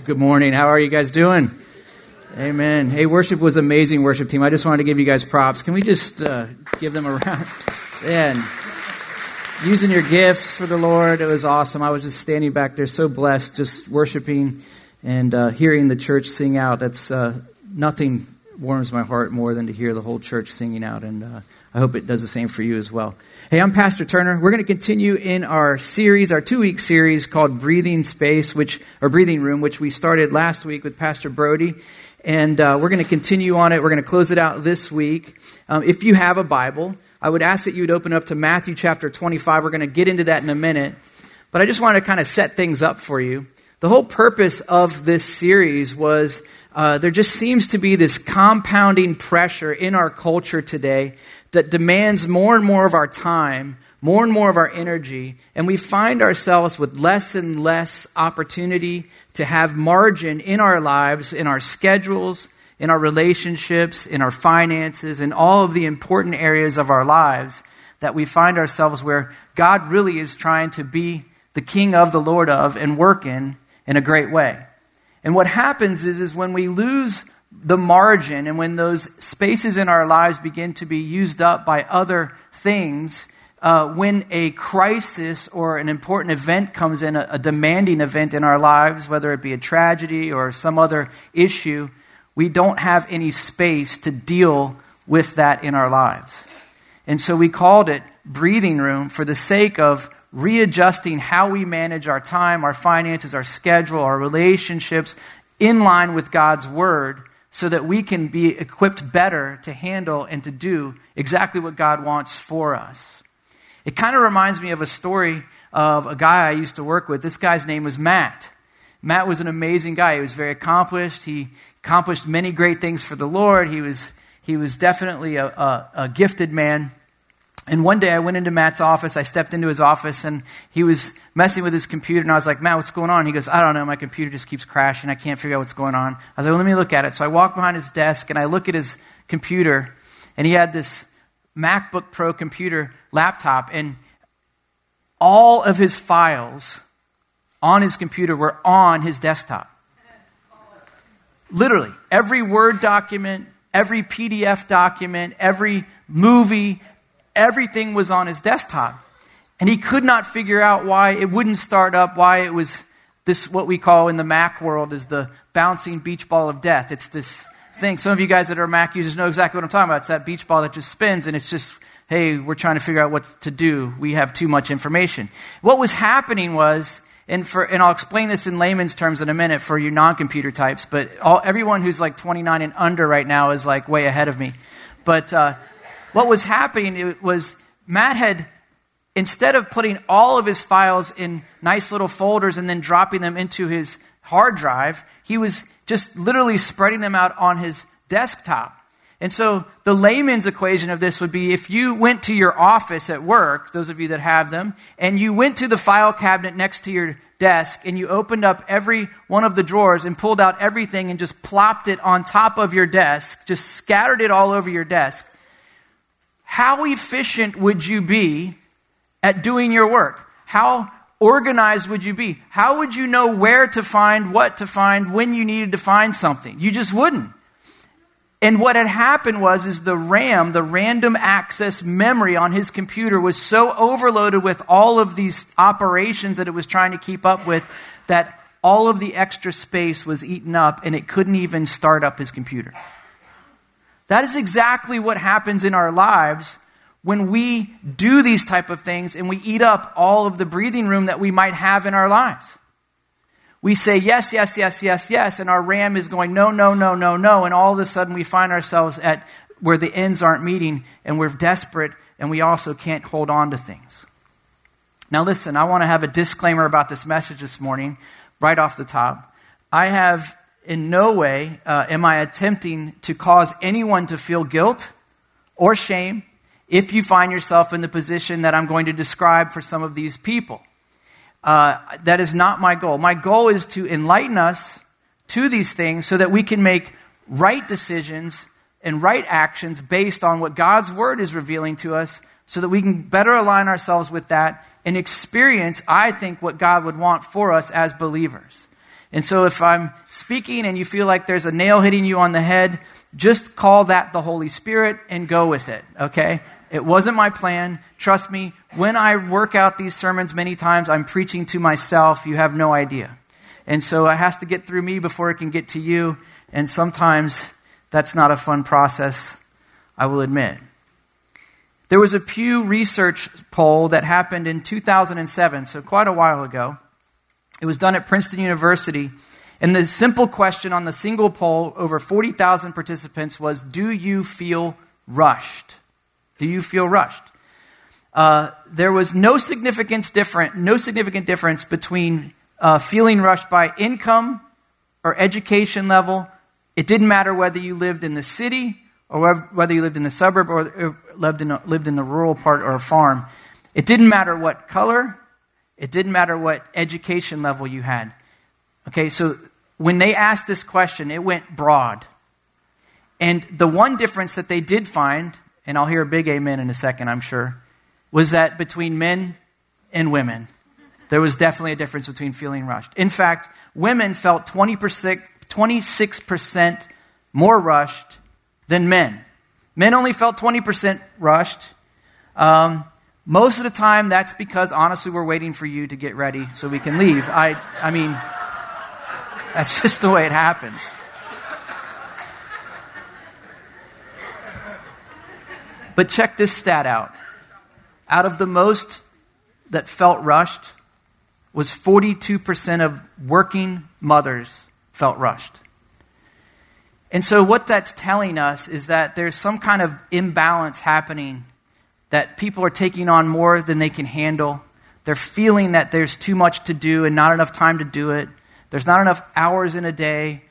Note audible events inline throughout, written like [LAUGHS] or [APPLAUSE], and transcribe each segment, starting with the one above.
Good morning. How are you guys doing? Amen. Hey, worship was amazing, worship team. I just wanted to give you guys props. Can we just uh, give them a round? [LAUGHS] And using your gifts for the Lord, it was awesome. I was just standing back there, so blessed, just worshiping and uh, hearing the church sing out. That's uh, nothing warms my heart more than to hear the whole church singing out, and uh, I hope it does the same for you as well. Hey, I'm Pastor Turner. We're going to continue in our series, our two week series called Breathing Space, which, or Breathing Room, which we started last week with Pastor Brody. And uh, we're going to continue on it. We're going to close it out this week. Um, if you have a Bible, I would ask that you would open up to Matthew chapter 25. We're going to get into that in a minute. But I just want to kind of set things up for you. The whole purpose of this series was uh, there just seems to be this compounding pressure in our culture today that demands more and more of our time, more and more of our energy, and we find ourselves with less and less opportunity to have margin in our lives, in our schedules, in our relationships, in our finances, in all of the important areas of our lives that we find ourselves where God really is trying to be the king of the Lord of and work in in a great way. And what happens is, is when we lose the margin and when those spaces in our lives begin to be used up by other things, uh, when a crisis or an important event comes in, a, a demanding event in our lives, whether it be a tragedy or some other issue, we don't have any space to deal with that in our lives. And so we called it breathing room for the sake of readjusting how we manage our time, our finances, our schedule, our relationships in line with God's word so that we can be equipped better to handle and to do exactly what God wants for us. It kind of reminds me of a story of a guy I used to work with. This guy's name was Matt. Matt was an amazing guy. He was very accomplished. He accomplished many great things for the Lord. He was, he was definitely a, a, a gifted man. And one day I went into Matt's office. I stepped into his office and he was messing with his computer. And I was like, Matt, what's going on? He goes, I don't know. My computer just keeps crashing. I can't figure out what's going on. I was like, well, let me look at it. So I walk behind his desk and I look at his computer. And he had this MacBook Pro computer laptop. And all of his files on his computer were on his desktop. Literally, every Word document, every PDF document, every movie, everything was on his desktop. And he could not figure out why it wouldn't start up, why it was this, what we call in the Mac world, is the bouncing beach ball of death. It's this thing. Some of you guys that are Mac users know exactly what I'm talking about. It's that beach ball that just spins, and it's just, hey, we're trying to figure out what to do. We have too much information. What was happening was, and, for, and I'll explain this in layman's terms in a minute for you non computer types, but all, everyone who's like 29 and under right now is like way ahead of me. But uh, what was happening was Matt had, instead of putting all of his files in nice little folders and then dropping them into his hard drive, he was just literally spreading them out on his desktop. And so the layman's equation of this would be if you went to your office at work, those of you that have them, and you went to the file cabinet next to your desk and you opened up every one of the drawers and pulled out everything and just plopped it on top of your desk, just scattered it all over your desk, how efficient would you be at doing your work? How organized would you be? How would you know where to find, what to find, when you needed to find something? You just wouldn't. And what had happened was is the RAM, the random access memory on his computer was so overloaded with all of these operations that it was trying to keep up with that all of the extra space was eaten up and it couldn't even start up his computer. That is exactly what happens in our lives when we do these type of things and we eat up all of the breathing room that we might have in our lives. We say yes, yes, yes, yes, yes, and our RAM is going no, no, no, no, no, and all of a sudden we find ourselves at where the ends aren't meeting and we're desperate and we also can't hold on to things. Now, listen, I want to have a disclaimer about this message this morning, right off the top. I have in no way uh, am I attempting to cause anyone to feel guilt or shame if you find yourself in the position that I'm going to describe for some of these people. Uh, that is not my goal. My goal is to enlighten us to these things so that we can make right decisions and right actions based on what God's Word is revealing to us so that we can better align ourselves with that and experience, I think, what God would want for us as believers. And so if I'm speaking and you feel like there's a nail hitting you on the head, just call that the Holy Spirit and go with it, okay? It wasn't my plan. Trust me, when I work out these sermons many times, I'm preaching to myself. You have no idea. And so it has to get through me before it can get to you. And sometimes that's not a fun process, I will admit. There was a Pew Research poll that happened in 2007, so quite a while ago. It was done at Princeton University. And the simple question on the single poll, over 40,000 participants, was Do you feel rushed? Do you feel rushed? Uh, there was no significance different, no significant difference between uh, feeling rushed by income or education level. It didn't matter whether you lived in the city or whether you lived in the suburb or lived in, a, lived in the rural part or a farm. It didn't matter what color. It didn't matter what education level you had. Okay, so when they asked this question, it went broad. And the one difference that they did find and I'll hear a big amen in a second, I'm sure, was that between men and women, there was definitely a difference between feeling rushed. In fact, women felt 20%, 26% more rushed than men. Men only felt 20% rushed. Um, most of the time, that's because honestly, we're waiting for you to get ready so we can leave. I, I mean, that's just the way it happens. But check this stat out. Out of the most that felt rushed, was 42% of working mothers felt rushed. And so, what that's telling us is that there's some kind of imbalance happening, that people are taking on more than they can handle. They're feeling that there's too much to do and not enough time to do it. There's not enough hours in a day.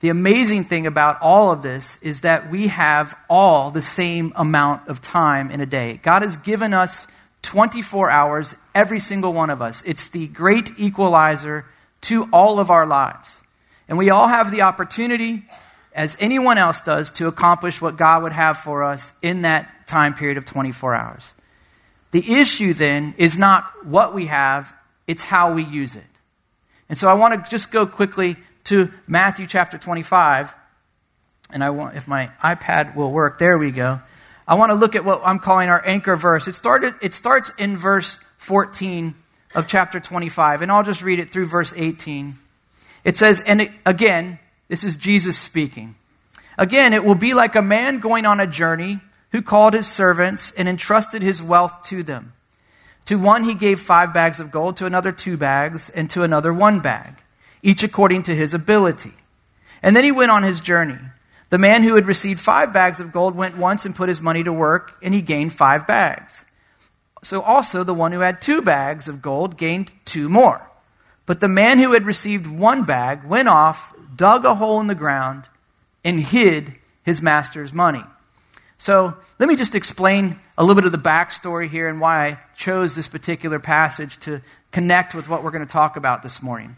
The amazing thing about all of this is that we have all the same amount of time in a day. God has given us 24 hours, every single one of us. It's the great equalizer to all of our lives. And we all have the opportunity, as anyone else does, to accomplish what God would have for us in that time period of 24 hours. The issue then is not what we have, it's how we use it. And so I want to just go quickly to Matthew chapter 25. And I want, if my iPad will work, there we go. I want to look at what I'm calling our anchor verse. It, started, it starts in verse 14 of chapter 25, and I'll just read it through verse 18. It says, and it, again, this is Jesus speaking. Again, it will be like a man going on a journey who called his servants and entrusted his wealth to them. To one he gave five bags of gold, to another two bags, and to another one bag each according to his ability. And then he went on his journey. The man who had received five bags of gold went once and put his money to work, and he gained five bags. So also the one who had two bags of gold gained two more. But the man who had received one bag went off, dug a hole in the ground, and hid his master's money. So let me just explain a little bit of the backstory here and why I chose this particular passage to connect with what we're going to talk about this morning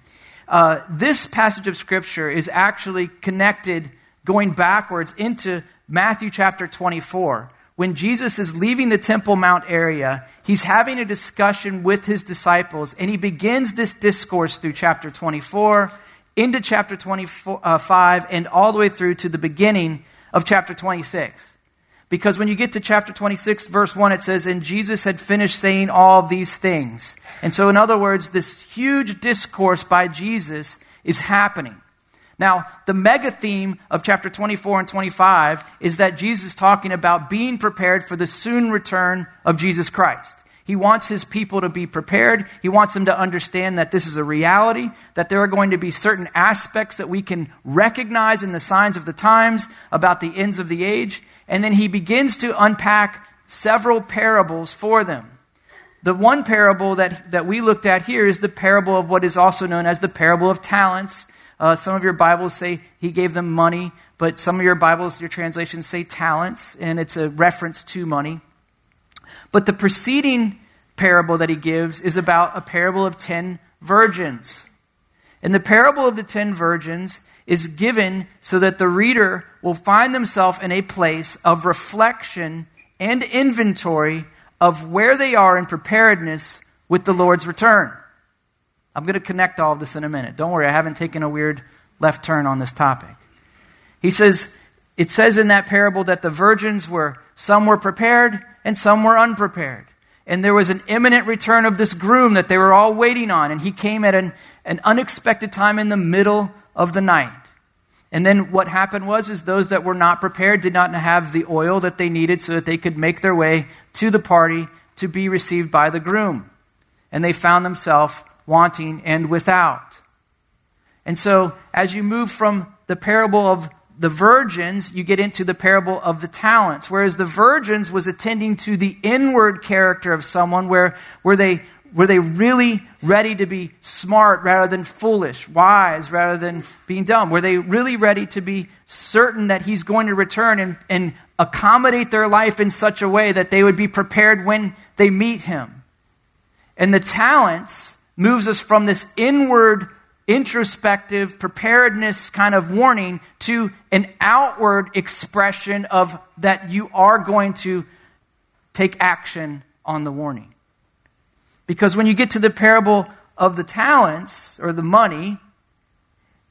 uh, this passage of Scripture is actually connected going backwards into Matthew chapter 24. When Jesus is leaving the Temple Mount area, he's having a discussion with his disciples, and he begins this discourse through chapter 24 into chapter 25 uh, and all the way through to the beginning of chapter 26. Because when you get to chapter 26, verse 1, it says, And Jesus had finished saying all these things. And so, in other words, this huge discourse by Jesus is happening. Now, the mega theme of chapter 24 and 25 is that Jesus is talking about being prepared for the soon return of Jesus Christ. He wants his people to be prepared. He wants them to understand that this is a reality, that there are going to be certain aspects that we can recognize in the signs of the times about the ends of the age. And then he begins to unpack several parables for them. The one parable that, that we looked at here is the parable of what is also known as the parable of talents. Uh, some of your Bibles say he gave them money, but some of your Bibles, your translations say talents, and it's a reference to money. But the preceding parable that he gives is about a parable of ten virgins. And the parable of the ten virgins is given so that the reader will find themselves in a place of reflection and inventory of where they are in preparedness with the Lord's return. I'm going to connect all of this in a minute. Don't worry, I haven't taken a weird left turn on this topic. He says, it says in that parable that the virgins were, some were prepared and some were unprepared. And there was an imminent return of this groom that they were all waiting on. And he came at an, an unexpected time in the middle of the night. And then what happened was is those that were not prepared did not have the oil that they needed so that they could make their way to the party to be received by the groom. And they found themselves wanting and without. And so as you move from the parable of the virgins, you get into the parable of the talents. Whereas the virgins was attending to the inward character of someone where, where they were they really ready to be smart rather than foolish, wise rather than being dumb? Were they really ready to be certain that he's going to return and, and accommodate their life in such a way that they would be prepared when they meet him? And the talents moves us from this inward, introspective preparedness kind of warning to an outward expression of that you are going to take action on the warning. Because when you get to the parable of the talents or the money,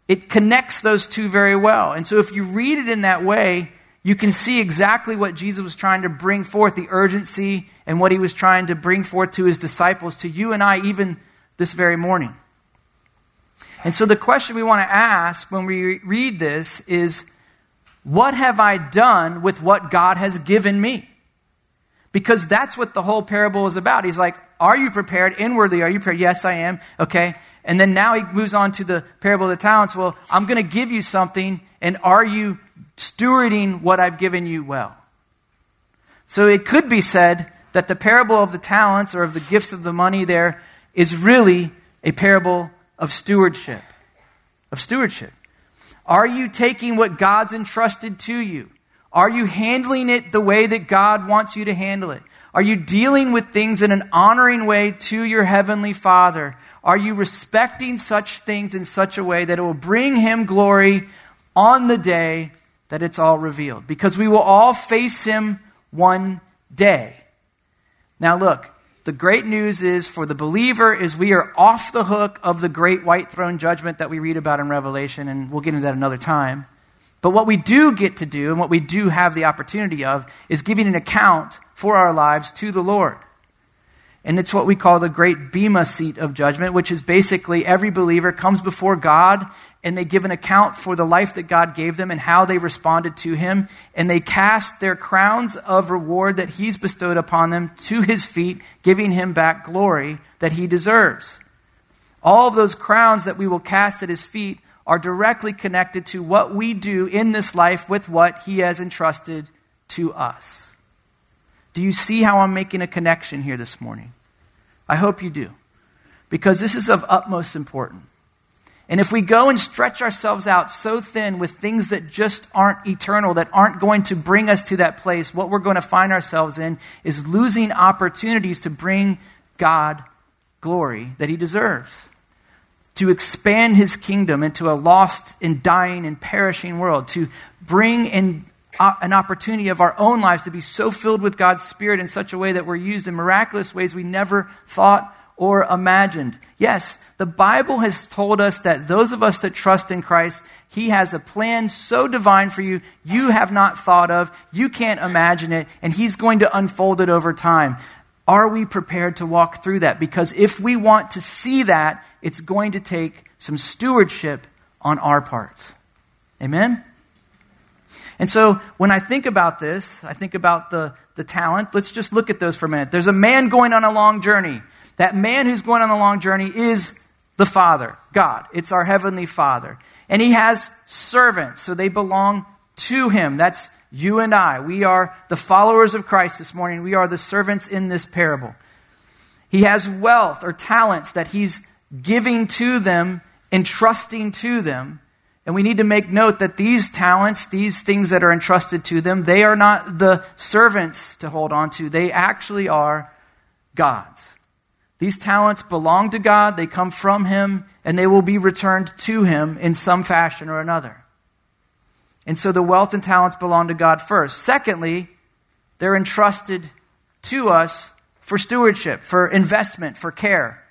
it connects those two very well. And so if you read it in that way, you can see exactly what Jesus was trying to bring forth the urgency and what he was trying to bring forth to his disciples, to you and I, even this very morning. And so the question we want to ask when we read this is what have I done with what God has given me? Because that's what the whole parable is about. He's like, Are you prepared inwardly? Are you prepared? Yes, I am. Okay. And then now he moves on to the parable of the talents. Well, I'm going to give you something, and are you stewarding what I've given you well? So it could be said that the parable of the talents or of the gifts of the money there is really a parable of stewardship. Of stewardship. Are you taking what God's entrusted to you? Are you handling it the way that God wants you to handle it? Are you dealing with things in an honoring way to your heavenly Father? Are you respecting such things in such a way that it will bring Him glory on the day that it's all revealed? Because we will all face Him one day. Now, look, the great news is for the believer is we are off the hook of the great white throne judgment that we read about in Revelation, and we'll get into that another time. But what we do get to do, and what we do have the opportunity of, is giving an account for our lives to the Lord. And it's what we call the great Bema seat of judgment, which is basically every believer comes before God and they give an account for the life that God gave them and how they responded to Him. And they cast their crowns of reward that He's bestowed upon them to His feet, giving Him back glory that He deserves. All of those crowns that we will cast at His feet are directly connected to what we do in this life with what He has entrusted to us. Do you see how I'm making a connection here this morning? I hope you do, because this is of utmost importance. And if we go and stretch ourselves out so thin with things that just aren't eternal, that aren't going to bring us to that place, what we're going to find ourselves in is losing opportunities to bring God glory that He deserves to expand his kingdom into a lost and dying and perishing world, to bring in uh, an opportunity of our own lives to be so filled with God's Spirit in such a way that we're used in miraculous ways we never thought or imagined. Yes, the Bible has told us that those of us that trust in Christ, He has a plan so divine for you, you have not thought of, you can't imagine it, and He's going to unfold it over time. Are we prepared to walk through that? Because if we want to see that, it's going to take some stewardship on our part. Amen? And so when I think about this, I think about the, the talent. Let's just look at those for a minute. There's a man going on a long journey. That man who's going on a long journey is the Father, God. It's our Heavenly Father. And he has servants, so they belong to him. That's you and I, we are the followers of Christ this morning. We are the servants in this parable. He has wealth or talents that he's giving to them, entrusting to them. And we need to make note that these talents, these things that are entrusted to them, they are not the servants to hold on to. They actually are God's. These talents belong to God, they come from Him, and they will be returned to Him in some fashion or another. And so the wealth and talents belong to God first. Secondly, they're entrusted to us for stewardship, for investment, for care.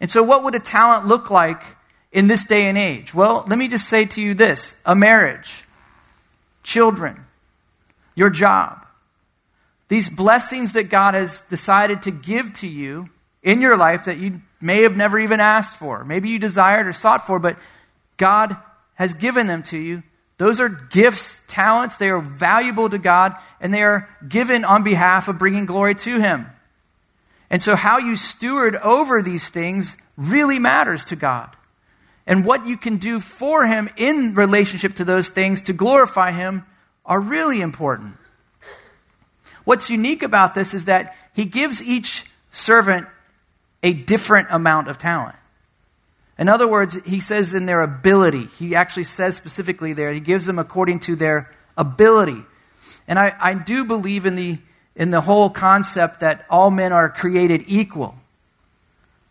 And so, what would a talent look like in this day and age? Well, let me just say to you this a marriage, children, your job, these blessings that God has decided to give to you in your life that you may have never even asked for, maybe you desired or sought for, but God has given them to you. Those are gifts, talents. They are valuable to God, and they are given on behalf of bringing glory to Him. And so, how you steward over these things really matters to God. And what you can do for Him in relationship to those things to glorify Him are really important. What's unique about this is that He gives each servant a different amount of talent. In other words, he says in their ability. He actually says specifically there, he gives them according to their ability. And I, I do believe in the, in the whole concept that all men are created equal.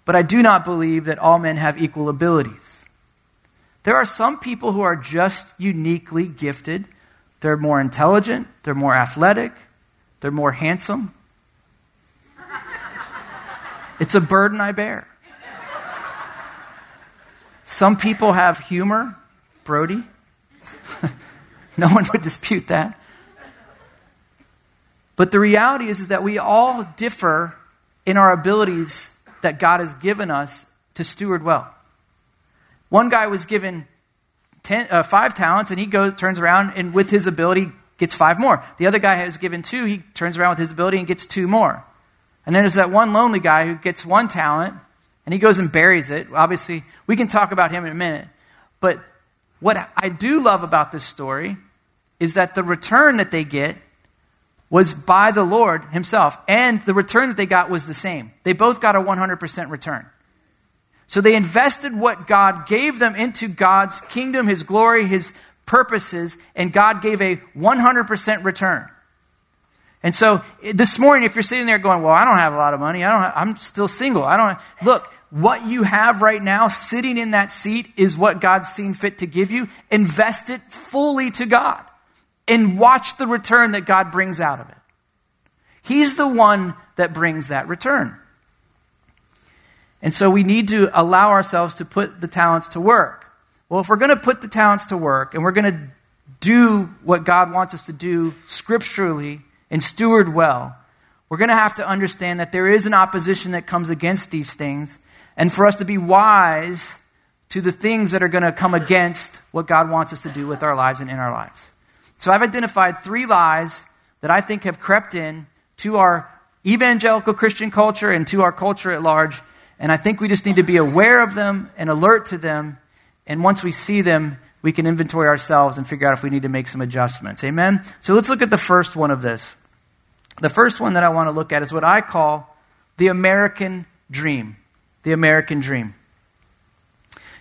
But I do not believe that all men have equal abilities. There are some people who are just uniquely gifted. They're more intelligent, they're more athletic, they're more handsome. It's a burden I bear. Some people have humor, Brody. [LAUGHS] no one would dispute that. But the reality is, is that we all differ in our abilities that God has given us to steward well. One guy was given ten, uh, five talents, and he goes, turns around and with his ability gets five more. The other guy has given two, he turns around with his ability and gets two more. And then there's that one lonely guy who gets one talent and he goes and buries it. Obviously, we can talk about him in a minute. But what I do love about this story is that the return that they get was by the Lord Himself. And the return that they got was the same. They both got a 100% return. So they invested what God gave them into God's kingdom, His glory, His purposes, and God gave a 100% return. And so this morning, if you're sitting there going, "Well, I don't have a lot of money. I don't. Have, I'm still single. I don't." Have, look, what you have right now, sitting in that seat, is what God's seen fit to give you. Invest it fully to God, and watch the return that God brings out of it. He's the one that brings that return. And so we need to allow ourselves to put the talents to work. Well, if we're going to put the talents to work and we're going to do what God wants us to do scripturally and steward well, we're going to have to understand that there is an opposition that comes against these things, and for us to be wise to the things that are going to come against what God wants us to do with our lives and in our lives. So I've identified three lies that I think have crept in to our evangelical Christian culture and to our culture at large, and I think we just need to be aware of them and alert to them, and once we see them, we can inventory ourselves and figure out if we need to make some adjustments. Amen? So let's look at the first one of this. The first one that I want to look at is what I call the American dream. The American dream.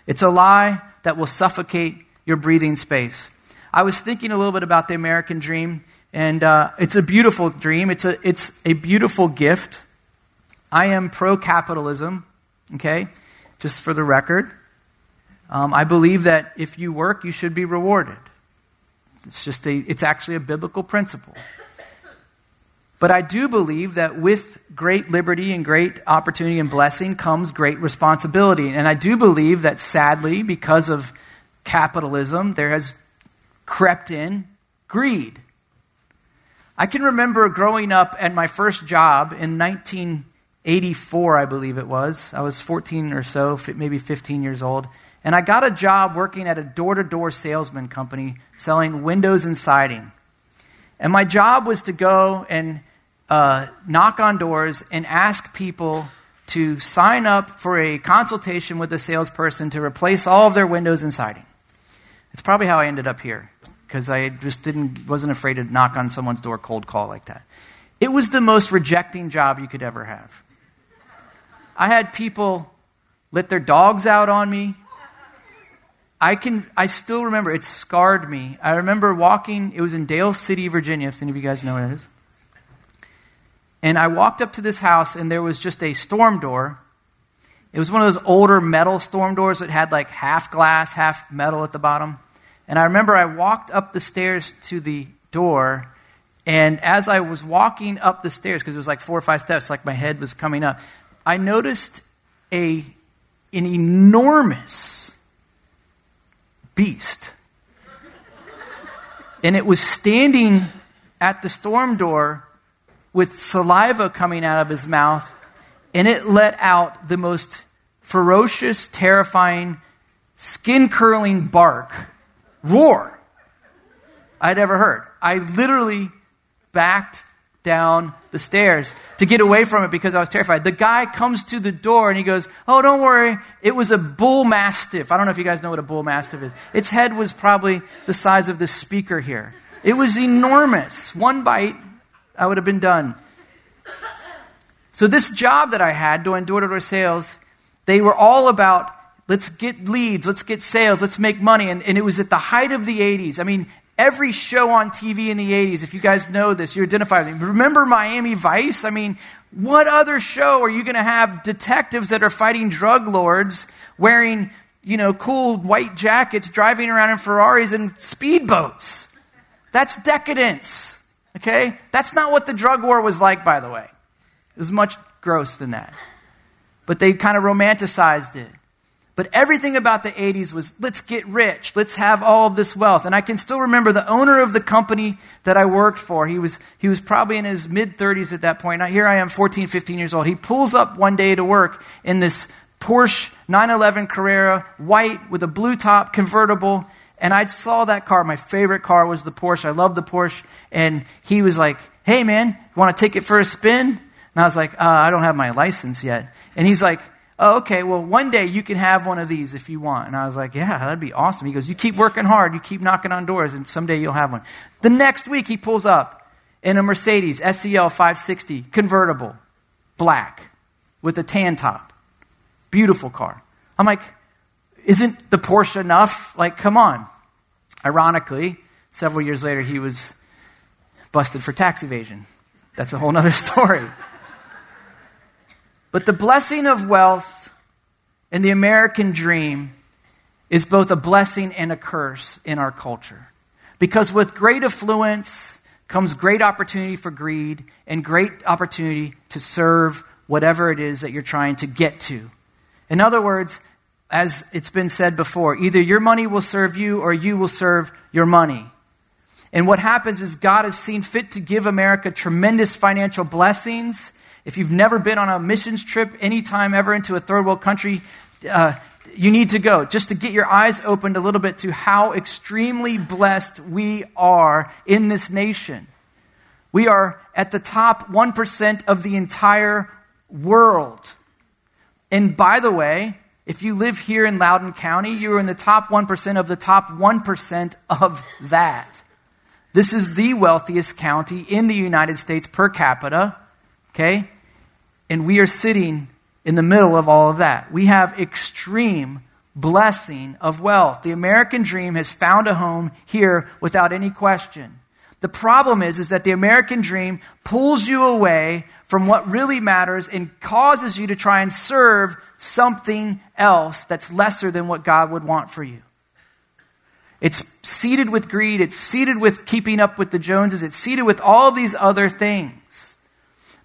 It's a lie that will suffocate your breathing space. I was thinking a little bit about the American dream, and uh, it's a beautiful dream. It's a, it's a beautiful gift. I am pro capitalism, okay, just for the record. Um, I believe that if you work, you should be rewarded. It's just a, it's actually a biblical principle. But I do believe that with great liberty and great opportunity and blessing comes great responsibility. And I do believe that sadly, because of capitalism, there has crept in greed. I can remember growing up at my first job in 1984, I believe it was. I was 14 or so, maybe 15 years old. And I got a job working at a door to door salesman company selling windows and siding. And my job was to go and uh, knock on doors and ask people to sign up for a consultation with a salesperson to replace all of their windows and siding. It's probably how I ended up here because I just didn't wasn't afraid to knock on someone's door cold call like that. It was the most rejecting job you could ever have. I had people let their dogs out on me. I can I still remember it scarred me. I remember walking, it was in Dale City, Virginia, if any of you guys know where it is. And I walked up to this house, and there was just a storm door. It was one of those older metal storm doors that had like half glass, half metal at the bottom. And I remember I walked up the stairs to the door, and as I was walking up the stairs, because it was like four or five steps, like my head was coming up, I noticed a an enormous beast. And it was standing at the storm door with saliva coming out of his mouth, and it let out the most ferocious, terrifying, skin curling bark, roar I'd ever heard. I literally backed down the stairs to get away from it because I was terrified. The guy comes to the door and he goes, Oh, don't worry. It was a bull mastiff. I don't know if you guys know what a bull mastiff is. Its head was probably the size of this speaker here. It was enormous. One bite, I would have been done. So, this job that I had doing door to door sales, they were all about let's get leads, let's get sales, let's make money. And, and it was at the height of the 80s. I mean, every show on TV in the 80s, if you guys know this, you identify with me. Remember Miami Vice? I mean, what other show are you going to have detectives that are fighting drug lords wearing, you know, cool white jackets, driving around in Ferraris and speedboats? That's decadence. Okay? That's not what the drug war was like, by the way. It was much gross than that. But they kind of romanticized it. But everything about the 80s was let's get rich, let's have all of this wealth. And I can still remember the owner of the company that I worked for. He was, he was probably in his mid 30s at that point. Now, here I am, 14, 15 years old. He pulls up one day to work in this Porsche 911 Carrera, white with a blue top convertible. And I saw that car. My favorite car was the Porsche. I love the Porsche. And he was like, Hey, man, want to take it for a spin? And I was like, uh, I don't have my license yet. And he's like, Oh, okay, well, one day you can have one of these if you want. And I was like, Yeah, that'd be awesome. He goes, You keep working hard, you keep knocking on doors, and someday you'll have one. The next week, he pulls up in a Mercedes SEL 560, convertible, black, with a tan top. Beautiful car. I'm like, isn't the Porsche enough? Like, come on. Ironically, several years later, he was busted for tax evasion. That's a whole other [LAUGHS] story. But the blessing of wealth and the American dream is both a blessing and a curse in our culture. Because with great affluence comes great opportunity for greed and great opportunity to serve whatever it is that you're trying to get to. In other words, as it's been said before, either your money will serve you or you will serve your money. And what happens is God has seen fit to give America tremendous financial blessings. If you've never been on a missions trip anytime ever into a third world country, uh, you need to go just to get your eyes opened a little bit to how extremely blessed we are in this nation. We are at the top 1% of the entire world. And by the way, if you live here in Loudoun County, you are in the top 1% of the top 1% of that. This is the wealthiest county in the United States per capita, okay? And we are sitting in the middle of all of that. We have extreme blessing of wealth. The American dream has found a home here without any question. The problem is, is that the American dream pulls you away from what really matters and causes you to try and serve something else that's lesser than what God would want for you. It's seeded with greed, it's seeded with keeping up with the Joneses, it's seeded with all these other things.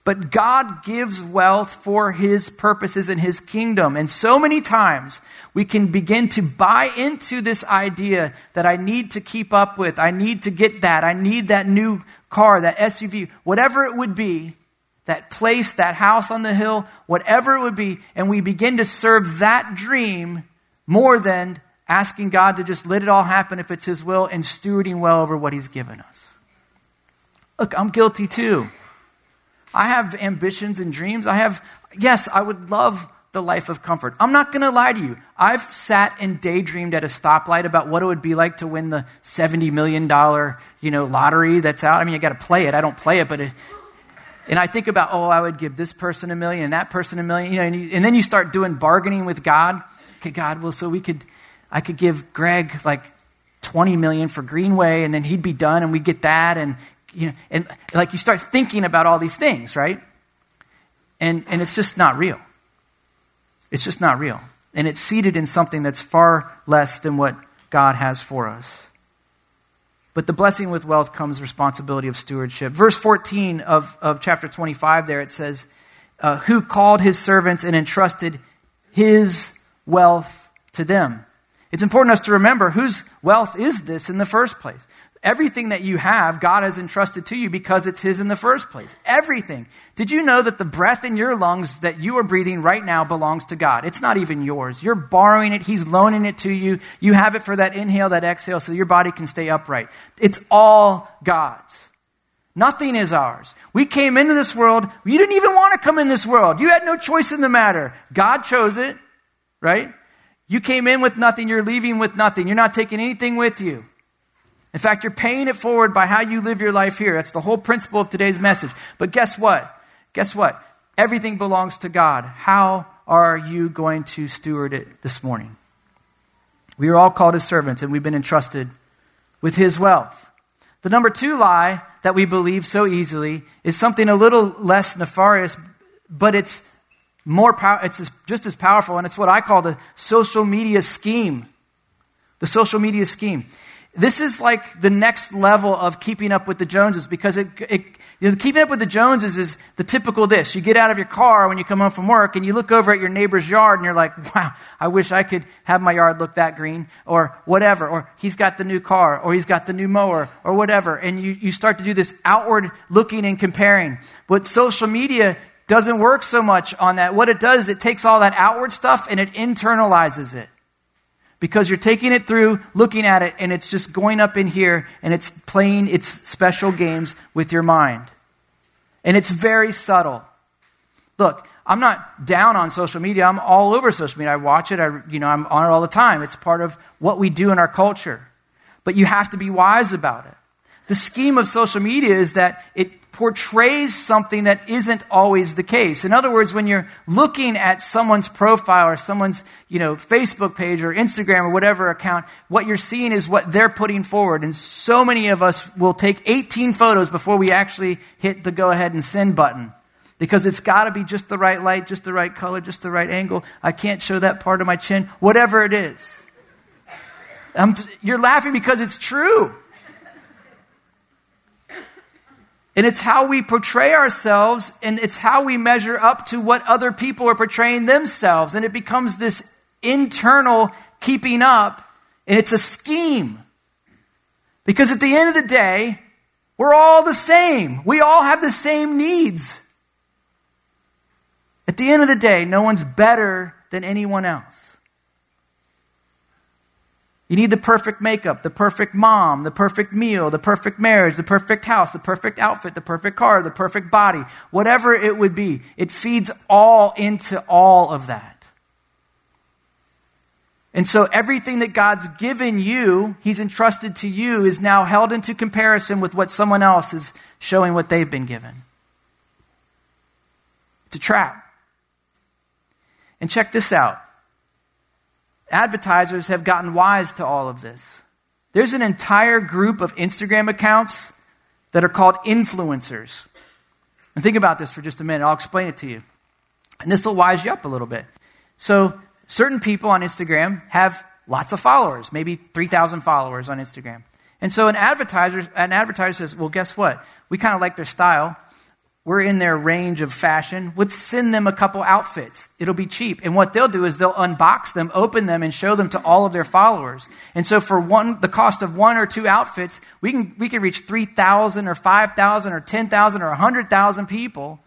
But God gives wealth for his purposes and his kingdom. And so many times we can begin to buy into this idea that I need to keep up with, I need to get that, I need that new car, that SUV, whatever it would be that place, that house on the hill, whatever it would be, and we begin to serve that dream more than asking God to just let it all happen if it's His will and stewarding well over what He's given us. Look, I'm guilty too. I have ambitions and dreams. I have, yes, I would love the life of comfort. I'm not going to lie to you. I've sat and daydreamed at a stoplight about what it would be like to win the $70 million, you know, lottery that's out. I mean, you got to play it. I don't play it, but it, and I think about, oh, I would give this person a million and that person a million, you know, and, you, and then you start doing bargaining with God. Okay, God, well, so we could, I could give Greg like 20 million for Greenway and then he'd be done and we'd get that. And, you know, and like you start thinking about all these things, right? And, and it's just not real. It's just not real. And it's seated in something that's far less than what God has for us. But the blessing with wealth comes responsibility of stewardship. Verse 14 of, of chapter 25 there, it says, uh, Who called his servants and entrusted his wealth to them. It's important us to remember whose wealth is this in the first place. Everything that you have, God has entrusted to you because it's His in the first place. Everything. Did you know that the breath in your lungs that you are breathing right now belongs to God? It's not even yours. You're borrowing it, He's loaning it to you. You have it for that inhale, that exhale, so your body can stay upright. It's all God's. Nothing is ours. We came into this world. You didn't even want to come in this world. You had no choice in the matter. God chose it, right? You came in with nothing. You're leaving with nothing. You're not taking anything with you. In fact, you're paying it forward by how you live your life here. That's the whole principle of today's message. But guess what? Guess what? Everything belongs to God. How are you going to steward it this morning? We are all called as servants, and we've been entrusted with His wealth. The number two lie that we believe so easily is something a little less nefarious, but it's more power, it's just as powerful, and it's what I call the social media scheme. The social media scheme. This is like the next level of keeping up with the Joneses because it, it you know, keeping up with the Joneses is the typical this. You get out of your car when you come home from work and you look over at your neighbor's yard and you're like, wow, I wish I could have my yard look that green or whatever. Or he's got the new car or he's got the new mower or whatever. And you, you start to do this outward looking and comparing. But social media doesn't work so much on that. What it does, is it takes all that outward stuff and it internalizes it because you're taking it through, looking at it, and it's just going up in here and it's playing its special games with your mind. And it's very subtle. Look, I'm not down on social media. I'm all over social media. I watch it. I, you know, I'm on it all the time. It's part of what we do in our culture. But you have to be wise about it. The scheme of social media is that it portrays something that isn't always the case. In other words, when you're looking at someone's profile or someone's, you know, Facebook page or Instagram or whatever account, what you're seeing is what they're putting forward. And so many of us will take 18 photos before we actually hit the go ahead and send button. Because it's got to be just the right light, just the right color, just the right angle. I can't show that part of my chin, whatever it is. T- you're laughing because it's true. And it's how we portray ourselves, and it's how we measure up to what other people are portraying themselves. And it becomes this internal keeping up, and it's a scheme. Because at the end of the day, we're all the same. We all have the same needs. At the end of the day, no one's better than anyone else. You need the perfect makeup, the perfect mom, the perfect meal, the perfect marriage, the perfect house, the perfect outfit, the perfect car, the perfect body, whatever it would be. It feeds all into all of that. And so everything that God's given you, He's entrusted to you, is now held into comparison with what someone else is showing what they've been given. It's a trap. And check this out advertisers have gotten wise to all of this. There's an entire group of Instagram accounts that are called influencers. And think about this for just a minute. I'll explain it to you. And this will wise you up a little bit. So, certain people on Instagram have lots of followers, maybe 3,000 followers on Instagram. And so an advertiser, an advertiser says, well, guess what? We kind of like their style we're in their range of fashion, let's send them a couple outfits. It'll be cheap. And what they'll do is they'll unbox them, open them, and show them to all of their followers. And so for one, the cost of one or two outfits, we can, we can reach 3,000 or 5,000 or 10,000 or 100,000 people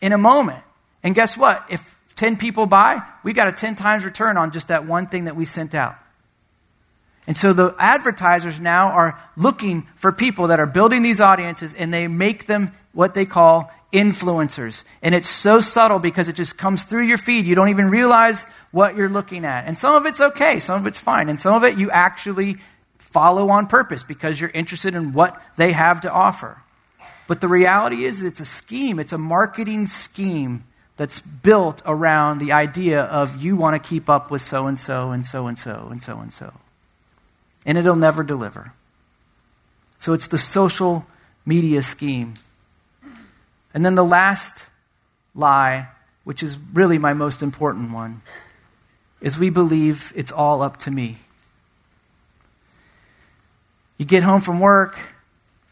in a moment. And guess what? If 10 people buy, we got a 10 times return on just that one thing that we sent out. And so the advertisers now are looking for people that are building these audiences and they make them what they call influencers. And it's so subtle because it just comes through your feed. You don't even realize what you're looking at. And some of it's okay, some of it's fine. And some of it you actually follow on purpose because you're interested in what they have to offer. But the reality is, it's a scheme, it's a marketing scheme that's built around the idea of you want to keep up with so and so and so and so and so and so. And it'll never deliver. So it's the social media scheme. And then the last lie, which is really my most important one, is we believe it's all up to me. You get home from work,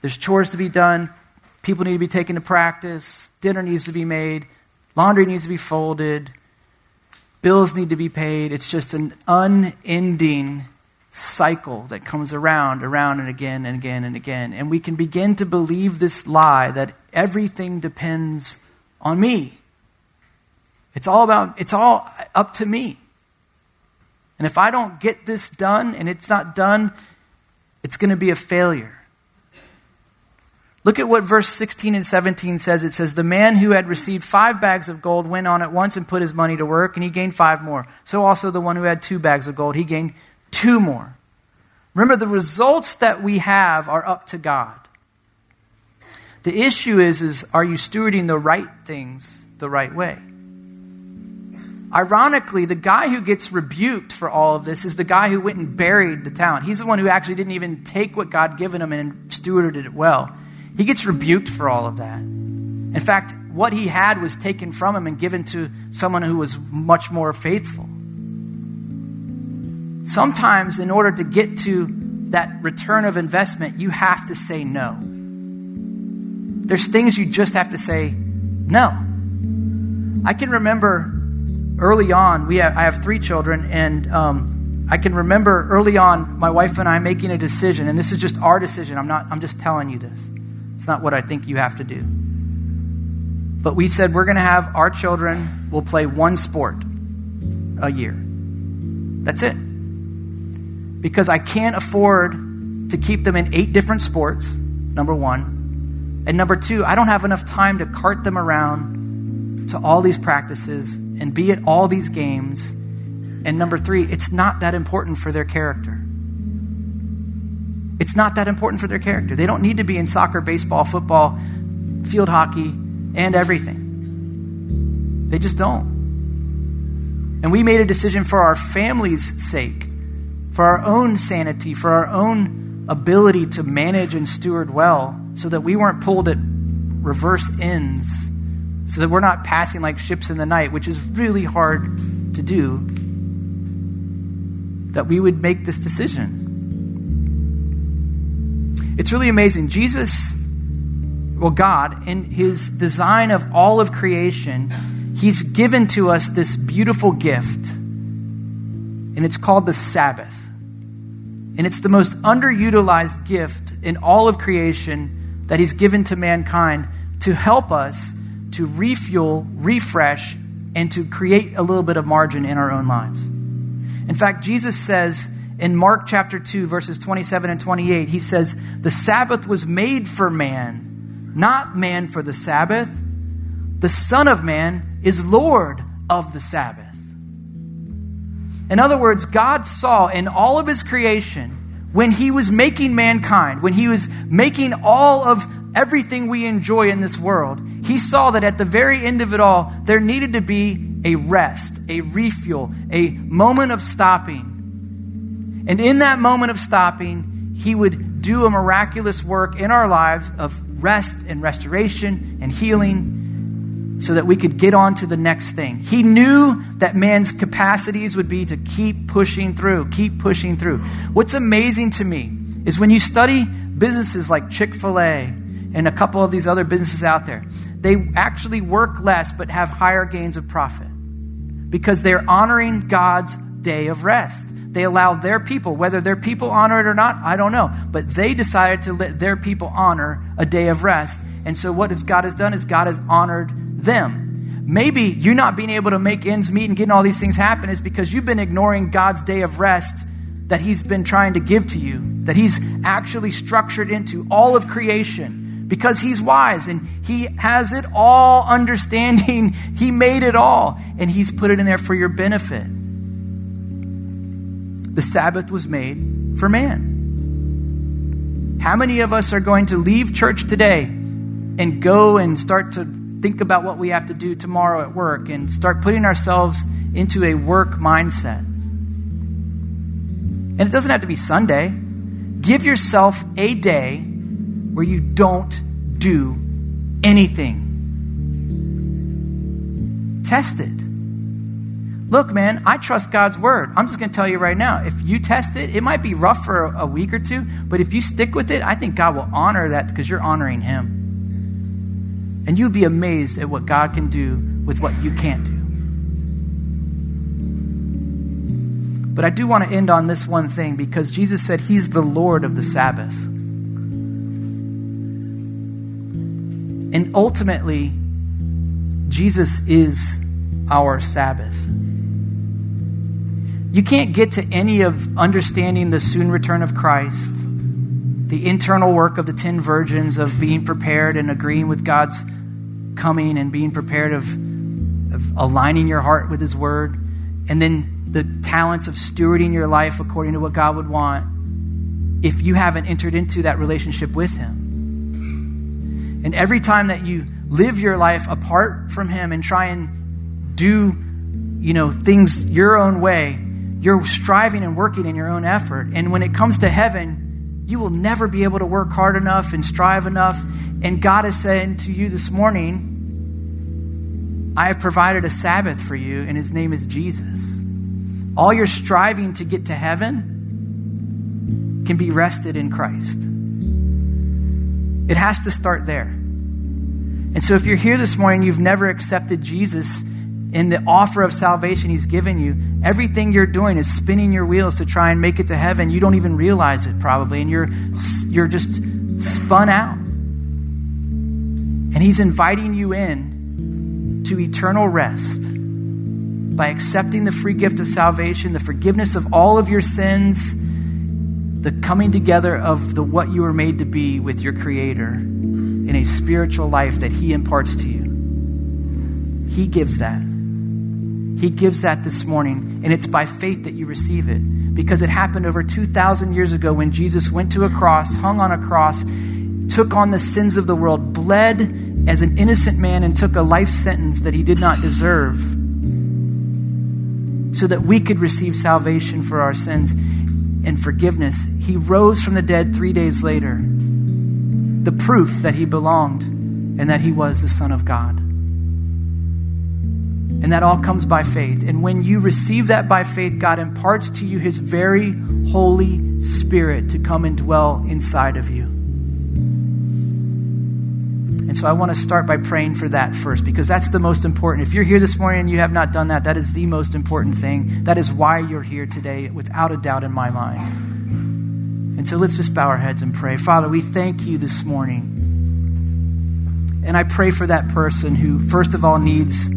there's chores to be done, people need to be taken to practice, dinner needs to be made, laundry needs to be folded, Bills need to be paid. It's just an unending cycle that comes around, around and again and again and again. And we can begin to believe this lie that everything depends on me. It's all about, it's all up to me. And if I don't get this done and it's not done, it's going to be a failure. Look at what verse 16 and 17 says. It says, The man who had received five bags of gold went on at once and put his money to work, and he gained five more. So also the one who had two bags of gold, he gained two more. Remember, the results that we have are up to God. The issue is, is are you stewarding the right things the right way? Ironically, the guy who gets rebuked for all of this is the guy who went and buried the talent. He's the one who actually didn't even take what God given him and stewarded it well. He gets rebuked for all of that. In fact, what he had was taken from him and given to someone who was much more faithful. Sometimes, in order to get to that return of investment, you have to say no. There's things you just have to say no. I can remember early on, we have, I have three children, and um, I can remember early on my wife and I making a decision, and this is just our decision. I'm not. I'm just telling you this. It's not what I think you have to do. But we said we're going to have our children will play one sport a year. That's it. Because I can't afford to keep them in eight different sports, number one. And number two, I don't have enough time to cart them around to all these practices and be at all these games. And number three, it's not that important for their character. It's not that important for their character. They don't need to be in soccer, baseball, football, field hockey, and everything. They just don't. And we made a decision for our family's sake, for our own sanity, for our own ability to manage and steward well, so that we weren't pulled at reverse ends, so that we're not passing like ships in the night, which is really hard to do, that we would make this decision. It's really amazing. Jesus, well, God, in his design of all of creation, he's given to us this beautiful gift. And it's called the Sabbath. And it's the most underutilized gift in all of creation that he's given to mankind to help us to refuel, refresh, and to create a little bit of margin in our own lives. In fact, Jesus says in Mark chapter 2, verses 27 and 28, he says, The Sabbath was made for man, not man for the Sabbath. The Son of Man is Lord of the Sabbath. In other words, God saw in all of his creation, when he was making mankind, when he was making all of everything we enjoy in this world, he saw that at the very end of it all, there needed to be a rest, a refuel, a moment of stopping. And in that moment of stopping, He would do a miraculous work in our lives of rest and restoration and healing so that we could get on to the next thing. He knew that man's capacities would be to keep pushing through, keep pushing through. What's amazing to me is when you study businesses like Chick fil A and a couple of these other businesses out there, they actually work less but have higher gains of profit because they're honoring God's day of rest. They allow their people, whether their people honor it or not, I don't know. But they decided to let their people honor a day of rest. And so what God has done is God has honored them. Maybe you not being able to make ends meet and getting all these things happen is because you've been ignoring God's day of rest that He's been trying to give to you, that He's actually structured into all of creation because He's wise and He has it all [LAUGHS] understanding. He made it all and He's put it in there for your benefit. The Sabbath was made for man. How many of us are going to leave church today and go and start to think about what we have to do tomorrow at work and start putting ourselves into a work mindset? And it doesn't have to be Sunday. Give yourself a day where you don't do anything. Test it. Look, man, I trust God's word. I'm just going to tell you right now. If you test it, it might be rough for a, week or two, but if you stick with it, I think God will honor that because you're honoring Him. And you'd be amazed at what God can do with what you can't do. But I do want to end on this one thing because Jesus said he's the Lord of the Sabbath. And ultimately, Jesus is our Sabbath. You can't get to any of understanding the soon return of Christ, the internal work of the ten virgins, of being prepared and agreeing with God's coming and being prepared of, of aligning your heart with His Word, and then the talents of stewarding your life according to what God would want if you haven't entered into that relationship with Him. And every time that you live your life apart from Him and try and do, you know, things your own way, you're striving and working in your own effort. And when it comes to heaven, you will never be able to work hard enough and strive enough. And God is saying to you this morning, I have provided a Sabbath for you, and his name is Jesus. All your striving to get to heaven can be rested in Christ. It has to start there. And so if you're here this morning, you've never accepted Jesus in the offer of salvation he's given you, everything you're doing is spinning your wheels to try and make it to heaven. You don't even realize it probably, and you're you're just spun out. And he's inviting you in to eternal rest by accepting the free gift of salvation, the forgiveness of all of your sins, the coming together of the what you were made to be with your creator in a spiritual life that he imparts to you. He gives that. He gives that this morning, and it's by faith that you receive it because it happened over 2,000 years ago when Jesus went to a cross, hung on a cross, took on the sins of the world, bled as an innocent man, and took a life sentence that he did not deserve so that we could receive salvation for our sins and forgiveness. He rose from the dead three days later, the proof that he belonged and that he was the Son of God. And that all comes by faith. And when you receive that by faith, God imparts to you his very Holy Spirit to come and dwell inside of you. And so I want to start by praying for that first because that's the most important. If you're here this morning and you have not done that, that is the most important thing. That is why you're here today, without a doubt in my mind. And so let's just bow our heads and pray. Father, we thank you this morning. And I pray for that person who, first of all, needs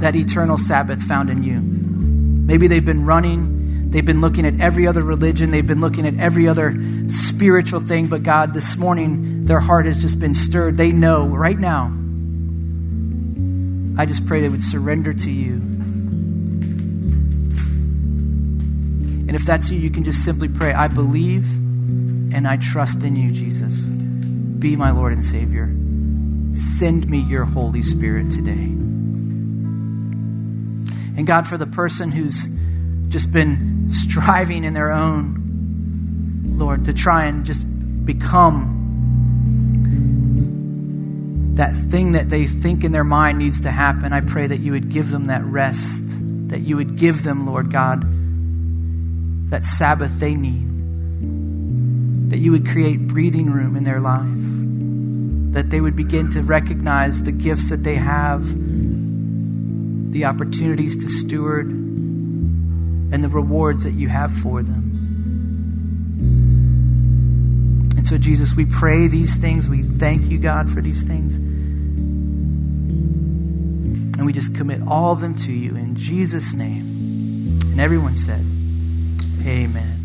that eternal Sabbath found in you. Maybe they've been running, they've been looking at every other religion, they've been looking at every other spiritual thing, but God, this morning, their heart has just been stirred. They know right now. I just pray they would surrender to you. And if that's you, you can just simply pray, I believe and I trust in you, Jesus. Be my Lord and Savior. Send me your Holy Spirit today. And God, for the person who's just been striving in their own, Lord, to try and just become that thing that they think in their mind needs to happen, I pray that you would give them that rest, that you would give them, Lord God, that Sabbath they need, that you would create breathing room in their life, that they would begin to recognize the gifts that they have the opportunities to steward, and the rewards that you have for them. And so, Jesus, we pray these things. We thank you, God, for these things. And we just commit all of them to you in Jesus' name. And everyone said, Amen.